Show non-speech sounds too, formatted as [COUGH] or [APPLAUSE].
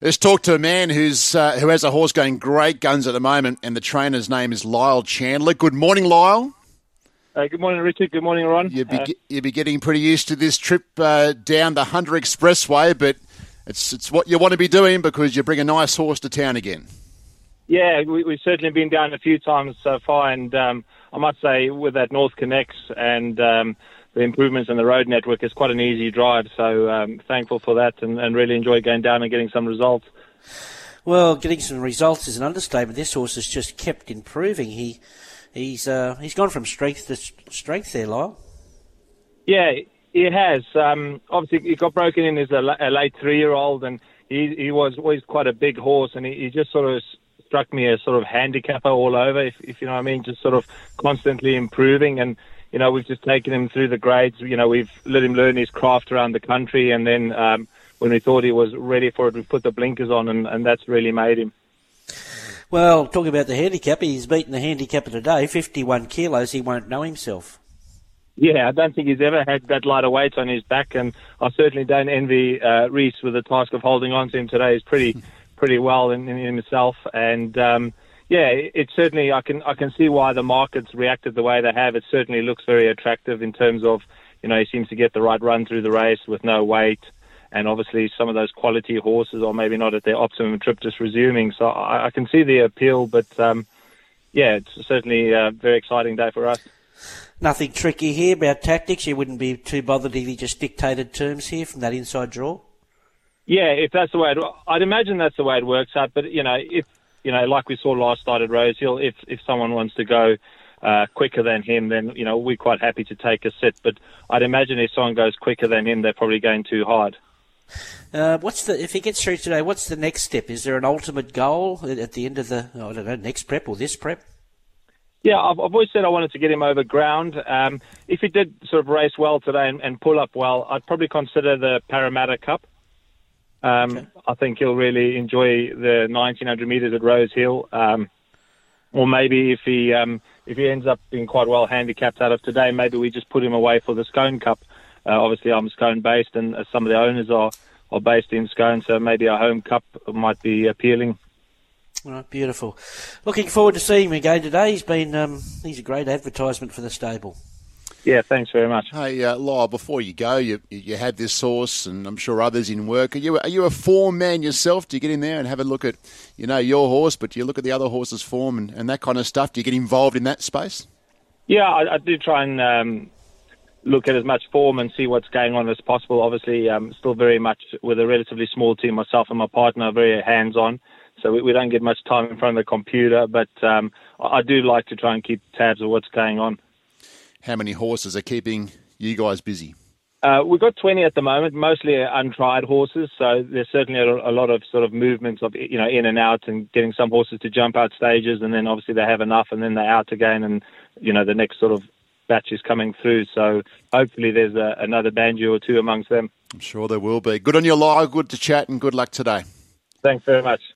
Let's talk to a man who's uh, who has a horse going great guns at the moment, and the trainer's name is Lyle Chandler. Good morning, Lyle. Uh, good morning, Richard. Good morning, Ron. You'll be, uh, you'll be getting pretty used to this trip uh, down the Hunter Expressway, but it's it's what you want to be doing because you bring a nice horse to town again. Yeah, we, have certainly been down a few times so far, and um, I must say, with that NorthConnex and um, the improvements in the road network, is quite an easy drive. So um, thankful for that, and, and really enjoy going down and getting some results. Well, getting some results is an understatement. This horse has just kept improving. He he's uh, he's gone from strength to strength there, Lyle. Yeah, he has. Um, obviously, he got broken in as a, a late three-year-old, and he he was always quite a big horse, and he, he just sort of struck me as sort of handicapper all over, if, if you know what I mean, just sort of constantly improving. And, you know, we've just taken him through the grades. You know, we've let him learn his craft around the country. And then um, when we thought he was ready for it, we put the blinkers on, and, and that's really made him. Well, talking about the handicapper, he's beaten the handicapper today, 51 kilos. He won't know himself. Yeah, I don't think he's ever had that lighter weight on his back, and I certainly don't envy uh, Reese with the task of holding on to him today. He's pretty [LAUGHS] pretty well in, in himself, and um, yeah, it, certainly I can I can see why the markets reacted the way they have. It certainly looks very attractive in terms of you know he seems to get the right run through the race with no weight, and obviously some of those quality horses are maybe not at their optimum trip just resuming. So I, I can see the appeal, but um, yeah, it's certainly a very exciting day for us. Nothing tricky here about tactics. You wouldn't be too bothered if he just dictated terms here from that inside draw. Yeah, if that's the way, it, I'd imagine that's the way it works out. But you know, if you know, like we saw last night at Rosehill, if if someone wants to go uh, quicker than him, then you know we're quite happy to take a sit. But I'd imagine if someone goes quicker than him, they're probably going too hard. Uh, what's the if he gets through today? What's the next step? Is there an ultimate goal at the end of the I don't know next prep or this prep? Yeah, I've, I've always said I wanted to get him over ground. Um, if he did sort of race well today and, and pull up well, I'd probably consider the Parramatta Cup. Um, okay. I think he'll really enjoy the 1900 meters at Rosehill. Um, or maybe if he um, if he ends up being quite well handicapped out of today, maybe we just put him away for the Scone Cup. Uh, obviously, I'm Scone based, and uh, some of the owners are are based in Scone, so maybe a home cup might be appealing. All right, beautiful. Looking forward to seeing him again today. He's been um, he's a great advertisement for the stable. Yeah, thanks very much. Hey, uh, Lyle, before you go, you you have this horse, and I'm sure others in work. Are you are you a form man yourself? Do you get in there and have a look at, you know, your horse, but do you look at the other horse's form and, and that kind of stuff? Do you get involved in that space? Yeah, I, I do try and um, look at as much form and see what's going on as possible. Obviously, um, still very much with a relatively small team. Myself and my partner are very hands on, so we, we, don't get much time in front of the computer. But um, I do like to try and keep tabs of what's going on how many horses are keeping you guys busy? Uh, we've got 20 at the moment, mostly untried horses. So there's certainly a, a, lot of sort of movements of, you know, in and out and getting some horses to jump out stages. And then obviously they have enough and then they're out again. And, you know, the next sort of batch is coming through. So hopefully there's a, another banjo or two amongst them. I'm sure there will be. Good on your Lyle. Good to chat and good luck today. Thanks very much.